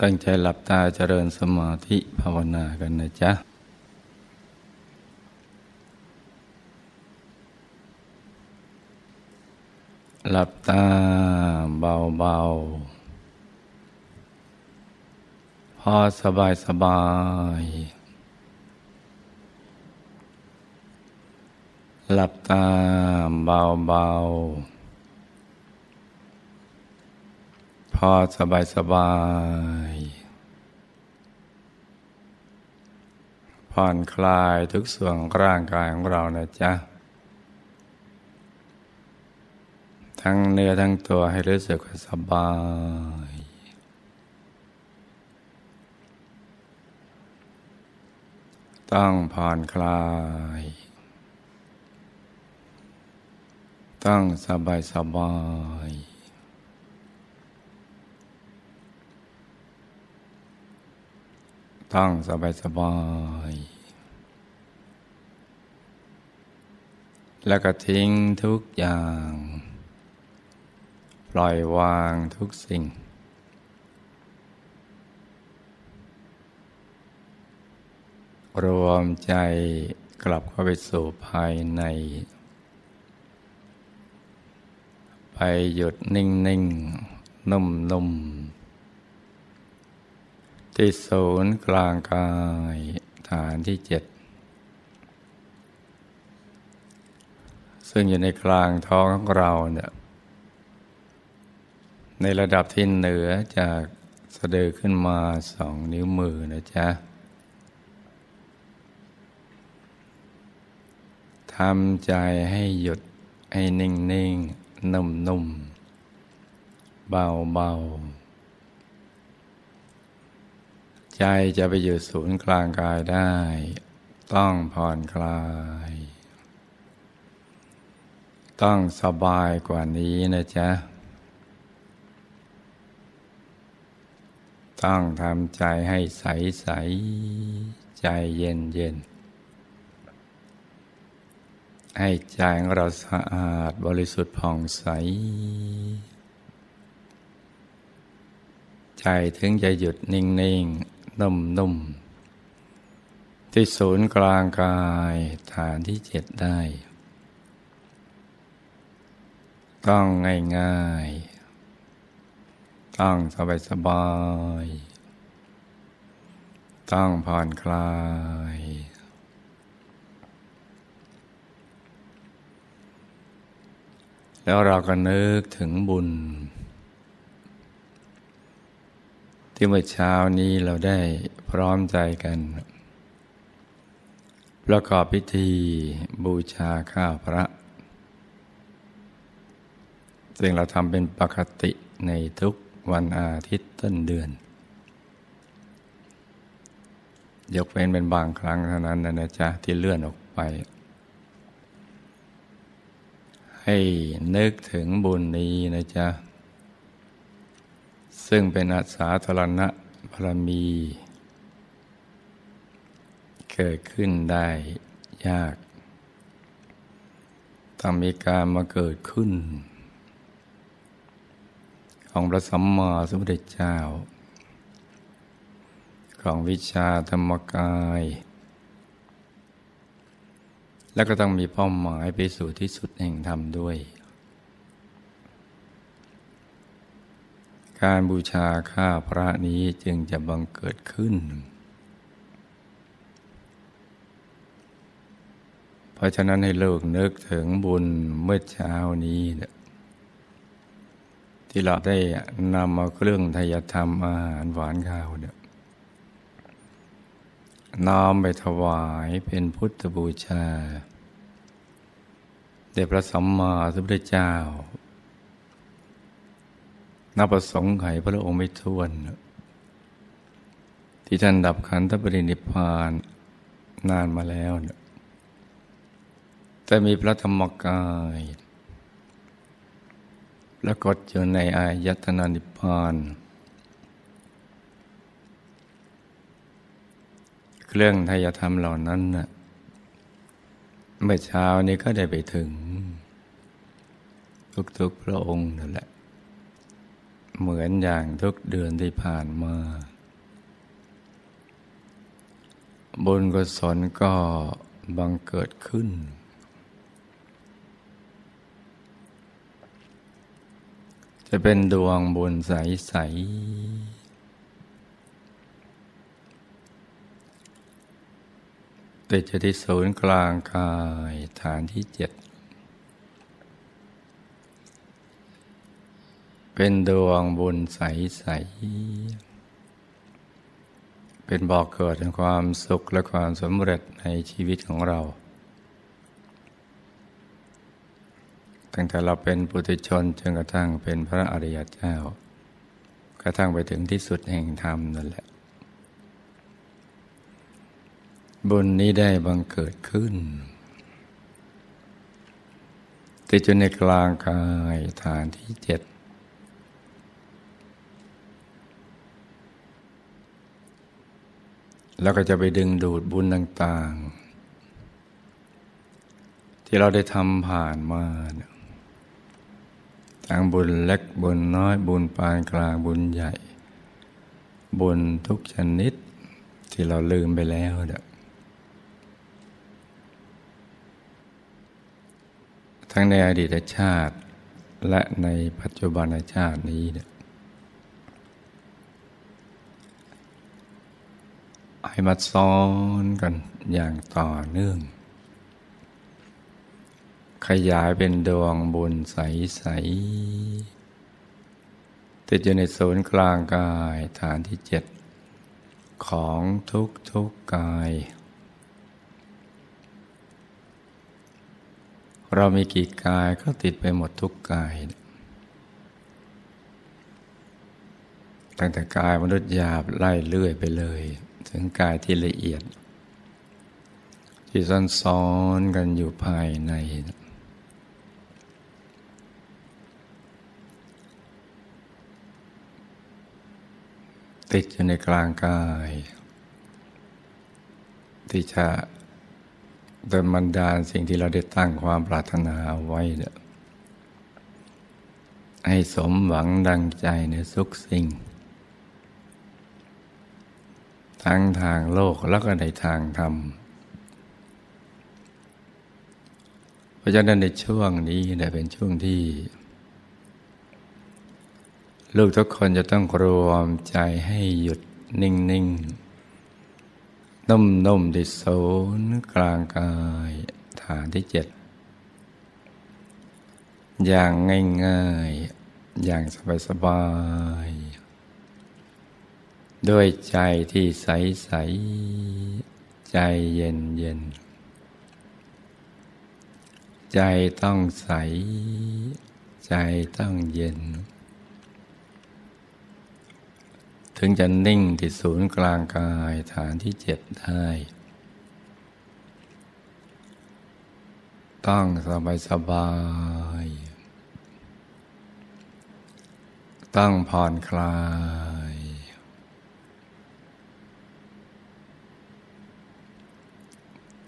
ตั้งใจหลับตาเจริญสมาธิภาวนากันนะจ๊ะหลับตาเบาๆ พอสบายสบาย หลับตาเบาๆ พ อสบายสบายผ่อนคลายทุกส่วนร่างกายของเรานะจ๊ะ ทั้งเนื้อทั้งตัวให้รู้สึกสบาย ต้องผ่อนคลาย ต้องสบายสบาย ต้องสบายสบาย แล้วก็ทิ้งทุกอย่าง ปล่อยวางทุกสิ่ง รวมใจกลับเข้าไปสู่ภายใน ไปหยุดนิ่งนิ่งนุ่มนุ่ม ที่ศูนย์กลางกายฐานที่เจ็ดซึ่งอยู่ในกลางท้องของเราเนี่ยในระดับที่เหนือจากสะดือขึ้นมาสองนิ้วมือนะจ๊ะทำใจให้หยุดให้นิ่งนิ่งนุ่มนุ่มเบาเบา ใจจะไปอยู่ศูนย์กลางกายได้ ต้องผ่อนคลาย ต้องสบายกว่านี้นะจ๊ะ ต้องทำใจให้ใสใสใจเย็นเย็นให้ใจของเราสะอาดบริสุทธิ์ผ่องใส ใจถึงจะหยุดนิ่งๆ นุ่มๆ ที่ศูนย์กลางกายฐานที่เจ็ดได้ ต้องง่ายๆ ต้องสบายๆ ต้องผ่อนคลายแล้วเราก็นึกถึงบุญ ที่เมื่อเช้านี้เราได้พร้อมใจกัน ประกอบพิธีบูชาข้าวพระ ซึ่งเราทำเป็นปกติในทุกวันอาทิตย์ต้นเดือน ยกเว้นเป็นบางครั้งเท่านั้นนะจ๊ะ ที่เลื่อนออกไป ให้นึกถึงบุญนี้นะจ๊ะ ซึ่งเป็นอาสาธารณะบารมี เกิดขึ้นได้ยากต้องมีการมาเกิดขึ้น ของพระสัมมาสัมพุทธเจ้า ของวิชาธรรมกาย แล้วก็ต้องมีเป้าหมายไปสู่ที่สุดแห่งธรรมด้วย การบูชาข้าพระนี้จึงจะบังเกิดขึ้น เพราะฉะนั้นให้โลกนึกถึงบุญเมื่อเช้านี้ที่เราได้นำมาเครื่องทยธรรมอาหารหวานข้าวเนี่ยน้อมไปถวายเป็นพุทธบูชาเดชพระสัมมาสัมพุทธเจ้า นับประสงค์ไขพระองค์ไม่ท้วน ที่ท่านดับขันธปรินิพานนานมาแล้ว แต่มีพระธรรมกายปรากฏอยู่ในอายตนานิพพานเครื่องทายธรรมเหล่านั้นนะเมื่อเช้านี้ก็ได้ไปถึง ทุกๆพระองค์นั่นแหละ เหมือนอย่างทุกเดือนที่ผ่านมา บุญกุศลก็บังเกิดขึ้น จะเป็นดวงบุญใส ๆ ติดจะที่ศูนย์กลางกายฐานที่เจ็ด เป็นดวงบุญใส ๆ เป็นบอกเกิดแห่งความสุขและความสำเร็จในชีวิตของเรา ตั้งแต่เราเป็นปุถุชนจนกระทั่งเป็นพระอริยเจ้า กระทั่งไปถึงที่สุดแห่งธรรมนั่นแหละ บุญนี้ได้บังเกิดขึ้นติดอยู่ในกลางกายฐานที่เจ็ด แล้วก็จะไปดึงดูดบุญต่างๆ ที่เราได้ทำผ่านมาทั้งบุญเล็กบุญน้อยบุญปานกลางบุญใหญ่ บุญทุกชนิดที่เราลืมไปแล้วเนี่ยทั้งในอดีตชาติและในปัจจุบันชาตินี้เนี่ย ให้มาซ้อนกันอย่างต่อเนื่อง ขยายเป็นดวงบุญใส ๆ ติดอยู่ในศูนย์กลางกายฐานที่เจ็ดของทุกทุกกาย เรามีกี่กายก็ติดไปหมดทุกกาย ตั้งแต่กายมนุษย์หยาบไล่เลื่อยไปเลย ถึงกายที่ละเอียด ที่ซ่อนซ้อนกันอยู่ภายใน ติดอยู่ในกลางกาย ที่จะเดินบันดาลสิ่งที่เราได้ตั้งความปรารถนาเอาไว้ ให้สมหวังดังใจในสุขสิ่ง ทั้งทางโลกแล้วก็ในทางธรรม เพราะฉะนั้นในช่วงนี้เนี่ยเป็นช่วงที่ ลูกทุกคนจะต้องรวมใจให้หยุดนิ่งนิ่งนุ่มนุ่มดิโซนกลางกายฐานที่เจ็ดอย่างง่ายๆ อย่างสบายๆ ด้วยใจที่ใสใสใจเย็นเย็น ใจต้องใส ใจต้องเย็น ถึงจะนิ่งที่ศูนย์กลางกายฐานที่เจ็ดได้ ต้องสบายสบาย ต้องผ่อนคลาย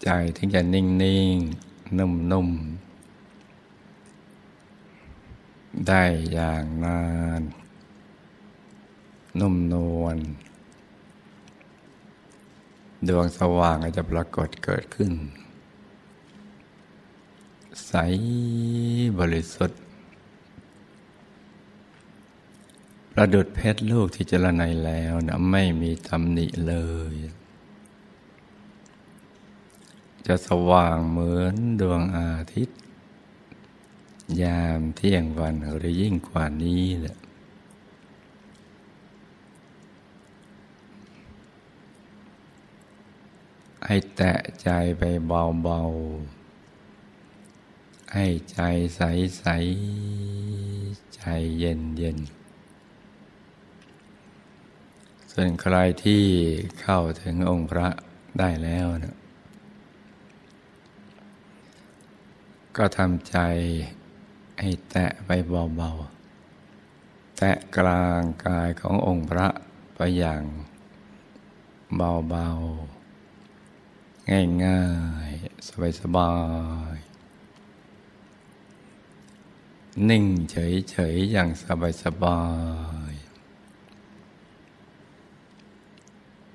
ใจถึงจะนิ่งนิ่งนุ่มนุ่มได้อย่างนาน นุ่มนวลดวงสว่างจะปรากฏเกิดขึ้น ใสบริสุทธิ์ ประดุดเพชรลูกที่เจรไนแล้วนะไม่มีตำหนิเลย จะสว่างเหมือนดวงอาทิตย์ ยามเที่ยงวันหรือยิ่งกว่านี้แหละให้แตะใจไปเบาๆ ให้ใจใส ๆ ใจเย็นเย็นส่วนใครที่เข้าถึงองค์พระได้แล้วนะ ก็ทำใจให้แตะไปเบาๆ แตะกลางกายขององค์พระไปอย่างเบาๆ ง่ายๆ สบายๆ นิ่งเฉยๆ อย่างสบายๆ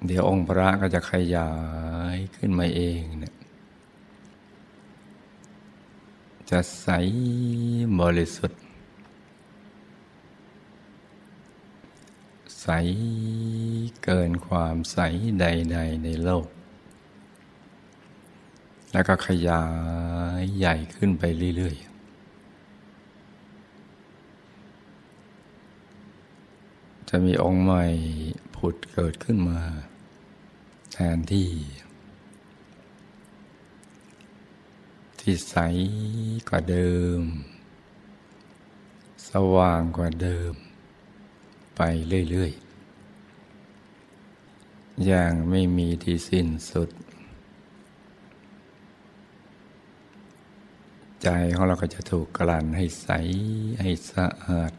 เดี๋ยวองค์พระก็จะขยายขึ้นมาเองเนี่ย จะใสบริสุทธิ์ ใสเกินความใสใด ๆ ในโลก แล้วก็ขยายใหญ่ขึ้นไปเรื่อย ๆ จะมีองค์ใหม่ผุดเกิดขึ้นมา แทนที่ ที่ใสกว่าเดิม สว่างกว่าเดิม ไปเรื่อยๆ อย่างไม่มีที่สิ้นสุด ใจของเราก็จะถูกกลั่นให้ใส ให้สะอาด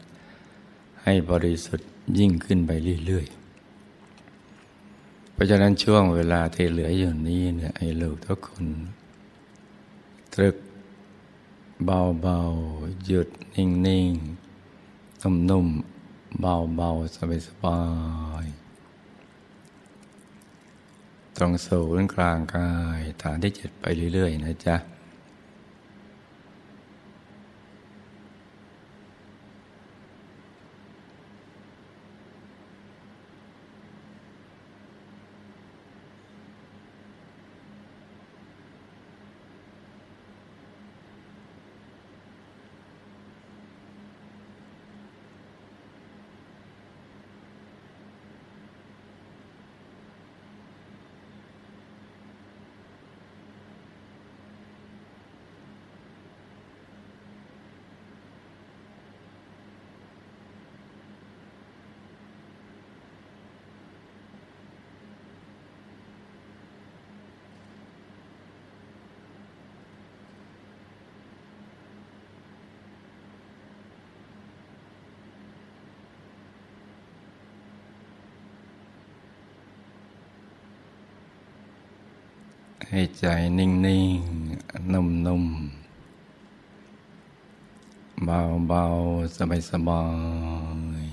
ให้บริสุทธิ์ยิ่งขึ้นไปเรื่อยๆเพราะฉะนั้นช่วงเวลาที่เหลืออยู่นี้เนี่ยให้ลูกทุกคน ตรึกเบาๆ หยุดนิ่งๆ นุ่มๆ เบาๆ สบายๆ ตรงศูนย์กลางกาย ฐานที่เจ็ดไปเรื่อย ๆ นะจ๊ะ ให้ใจนิ่งนิ่งนุ่มนุ่มเบาเบาสบายสบาย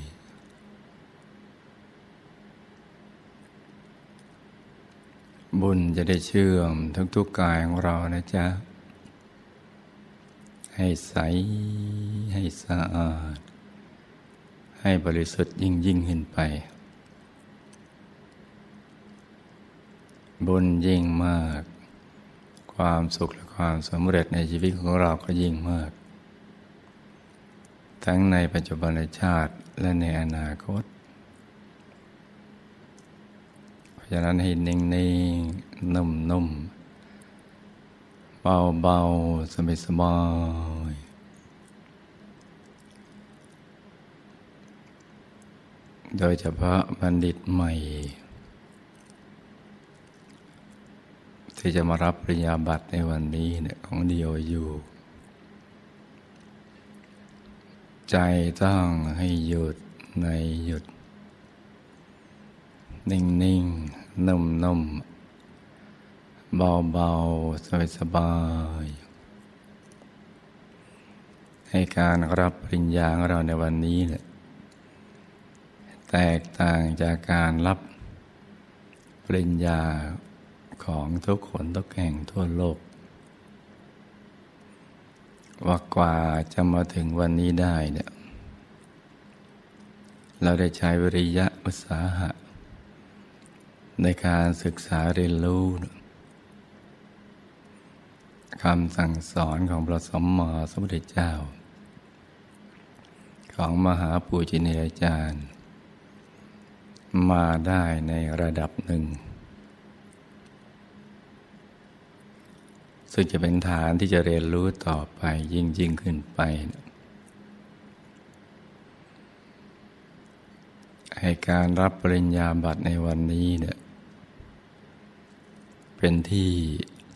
บุญจะได้เชื่อมทั้งทุกกายของเรานะจ๊ะ ให้ใส ให้สะอาด ให้บริสุทธิ์ยิ่งยิ่งขึ้นไป บุญยิ่งมาก ความสุขและความสำเร็จในชีวิตของเราก็ยิ่งมาก ทั้งในปัจจุบันชาติและในอนาคต เพราะฉะนั้นให้นิ่งนิ่งนุ่มนมเบาเบาสบายสบายโดยเฉพาะบัณฑิตใหม่ ที่จะมารับปริญญาบัตรในวันนี้เนี่ยของเดียวอยู่ ใจต้องให้หยุดในหยุด นิ่งนิ่งนุ่มนุ่มเบาเบาสบายสบายให้การรับปริญญาของเราในวันนี้เนี่ยแตกต่างจากการรับปริญญา ของทุกคนทุกแห่งทั่วโลก ว่ากว่าจะมาถึงวันนี้ได้เนี่ยเราได้ใช้วิริยะอุตสาหะ ในการศึกษาเรียนรู้คำสั่งสอนของพระสมมาสมุทรเจ้า ของมหาปูจิเนอาจารย์ มาได้ในระดับหนึ่ง ซึ่งจะเป็นฐานที่จะเรียนรู้ต่อไปยิ่งยิ่งขึ้นไป ให้การรับปริญญาบัตรในวันนี้เนี่ยเป็นที่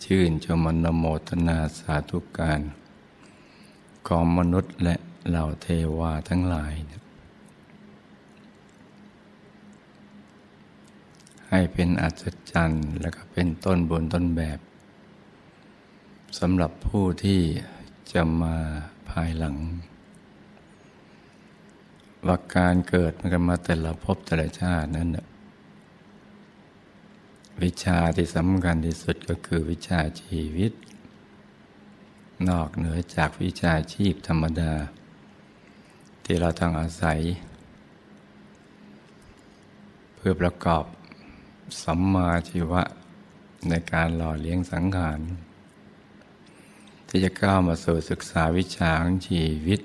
ชื่นชมนโมทนาสาธุการ ของมนุษย์และเหล่าเทวาทั้งหลายให้เป็นอัศจรรย์และก็เป็นต้นบุญต้นแบบ สำหรับผู้ที่จะมาภายหลังว่าการเกิดมันกันมาแต่ละภพแต่ละชาตินั้นวิชาที่สำคัญที่สุดก็คือวิชาชีวิต นอกเหนือจากวิชาชีพธรรมดา ที่เราต้องอาศัย เพื่อประกอบสัมมาชีวะในการหล่อเลี้ยงสังขาร ที่จะก้าวมาสู่ศึกษาวิชาของชีวิต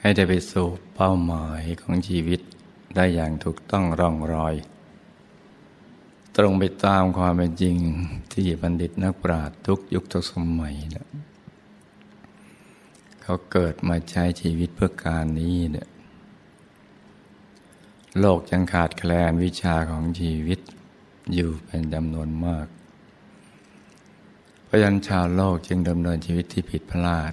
ให้ได้ไปสู่เป้าหมายของชีวิตได้อย่างถูกต้องร่องรอย ตรงไปตามความเป็นจริงที่บัณฑิตนักปราชญ์ทุกยุคทุกสมัยเนี่ยเขาเกิดมาใช้ชีวิตเพื่อการนี้เนี่ยโลกยังขาดแคลนวิชาของชีวิตอยู่เป็นจำนวนมาก ราะฉะนั้นชาวโลกจึงดำเนินชีวิตที่ผิดพลาด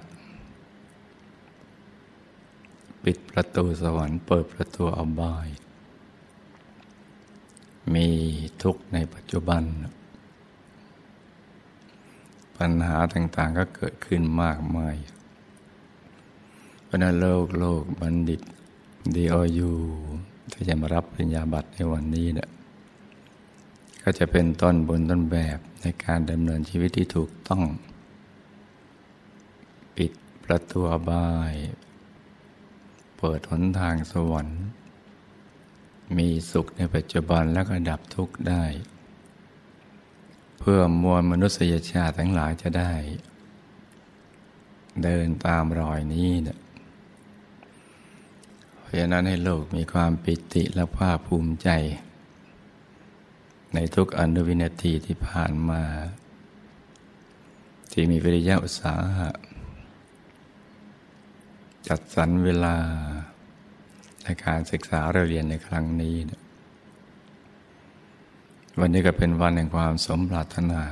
ปิดประตูสวรรค์เปิดประตูอบาย มีทุกข์ในปัจจุบัน ปัญหาต่างๆก็เกิดขึ้นมากมายเพราะนั้นโลกโลกบัณฑิตดีอยูที่จะมารับปริญญาบัตรในวันนี้เนี่ยก็จะเป็นต้นบนต้นแบบ ในการดำเนินชีวิตที่ถูกต้อง ปิดประตูบาย เปิดหนทางสวรรค์ มีสุขในปัจจุบันแล้วก็ดับทุกข์ได้ เพื่อมวลมนุษยชาติทั้งหลายจะได้ เดินตามรอยนี้เนี่ยราะฉะนั้นให้โลกมีความปิติและภาคภูมิใจ ในทุกอนุวินาทีที่ผ่านมา ที่มีวิริยะอุตสาหะ จัดสรรเวลาในการศึกษาเราเรียนในครั้งนี้ วันนี้ก็เป็นวันแห่งความสมปรารถนา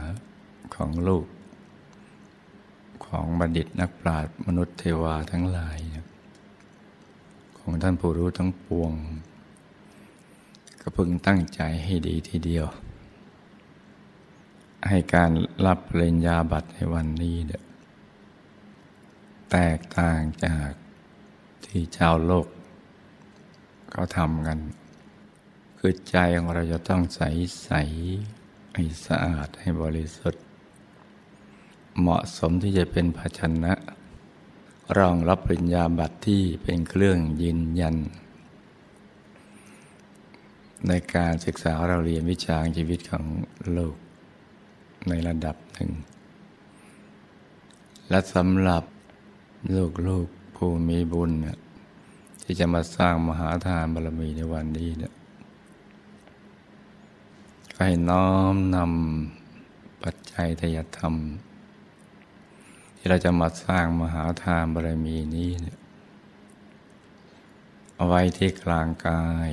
ของลูก ของบัณฑิตนักปราชญ์มนุษย์เทวาทั้งหลาย ของท่านผู้รู้ทั้งปวง ก็พึงตั้งใจให้ดีทีเดียว ให้การรับปริญญาบัตรในวันนี้เนี่ยแตกต่างจากที่ชาวโลกเขาทำกัน คือใจของเราจะต้องใสใสให้สะอาดให้บริสุทธิ์ เหมาะสมที่จะเป็นภาชนะ รองรับปริญญาบัตรที่เป็นเครื่องยืนยัน ในการศึกษาเราเรียนวิชาชีวิตของโลก ในระดับหนึ่ง และสำหรับลูกลูกผู้มีบุญที่จะมาสร้างมหาทานบารมีในวันนี้เนี่ยให้น้อมนำปัจจัยทยธรรม ที่เราจะมาสร้างมหาทานบารมีนี้เนี่ยเอาไว้ที่กลางกาย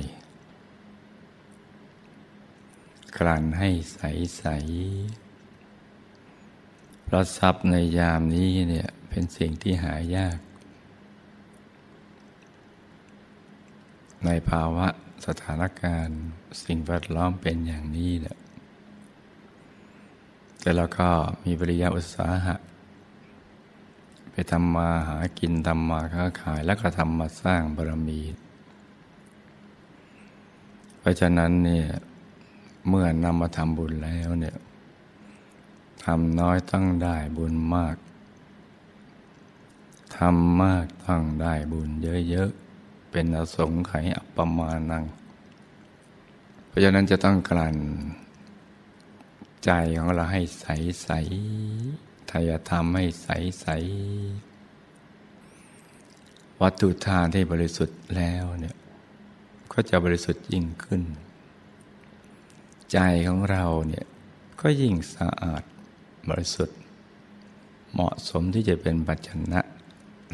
กลั่นให้ใสใสเพราะทรัพย์ในยามนี้เนี่ยเป็นสิ่งที่หายาก ในภาวะสถานการณ์สิ่งแวดล้อมเป็นอย่างนี้เนี่ยแต่เราก็มีปริยาอุตสาหะ ไปทำมาหากินทำมาค้าขายแล้วก็ทำมาสร้างบารมี เพราะฉะนั้นเนี่ย เมื่อนำมาทำบุญแล้วเนี่ยทำน้อยต้องได้บุญมาก ทำมากต้องได้บุญเยอะๆ เป็นอสงไขยอัปปมานัง เพราะฉะนั้นจะต้องกลั่นใจของเราให้ใสใสทายธรรมให้ใสใส วัตถุทานที่บริสุทธิ์แล้วเนี่ย ก็จะบริสุทธิ์ยิ่งขึ้น ใจของเราเนี่ยก็ยิ่งสะอาดบริสุทธิ์ เหมาะสมที่จะเป็นปัจจนะ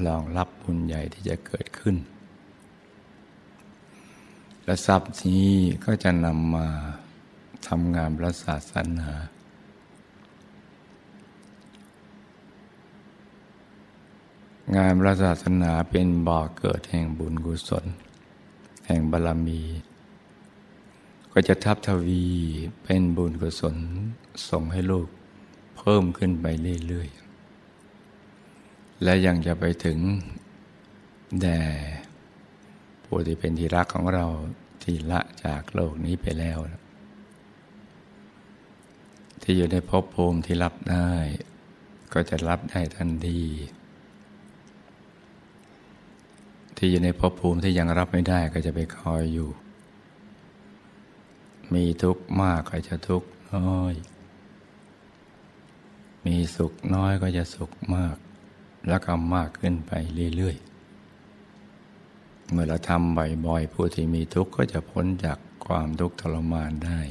รองรับบุญใหญ่ที่จะเกิดขึ้น และทรัพย์นี้ก็จะนำมาทำงานพระศาสนา งานพระศาสนาเป็นบ่อเกิดแห่งบุญกุศล แห่งบารมี ก็จะทับทวีเป็นบุญกุศลส่งให้ลูกเพิ่มขึ้นไปเรื่อยๆ และยังจะไปถึงแด่ผู้ที่เป็นที่รักของเราที่ละจากโลกนี้ไปแล้ว ที่อยู่ในภพภูมิที่รับได้ ก็จะรับได้ทันทีที่อยู่ในภพภูมิที่ยังรับไม่ได้ก็จะไปคอยอยู่ มีทุกข์มากก็จะทุกข์น้อย มีสุขน้อยก็จะสุขมาก แล้วก็มากขึ้นไปเรื่อยๆ เมื่อเราทำบ่อยๆ ผู้ที่มีทุกข์ก็จะพ้นจากความทุกข์ทรมานได้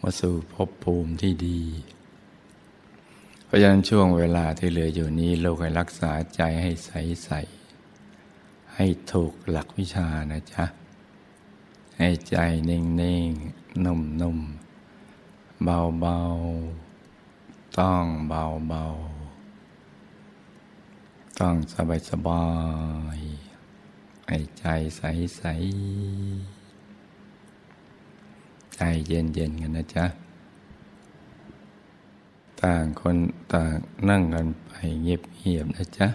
มาสู่ภพภูมิที่ดี เพราะฉะนั้นช่วงเวลาที่เหลืออยู่นี้เราให้รักษาใจให้ใสๆให้ถูกหลักวิชานะจ๊ะ ให้ใจนิ่งนิ่งนุ่มนุ่มเบาเบาต้องเบาเบาต้องสบายสบายให้ใจใสใสใจเย็นเย็นกันนะจ๊ะ ต่างคนต่างนั่งกันไปเงียบเงียบนะจ๊ะ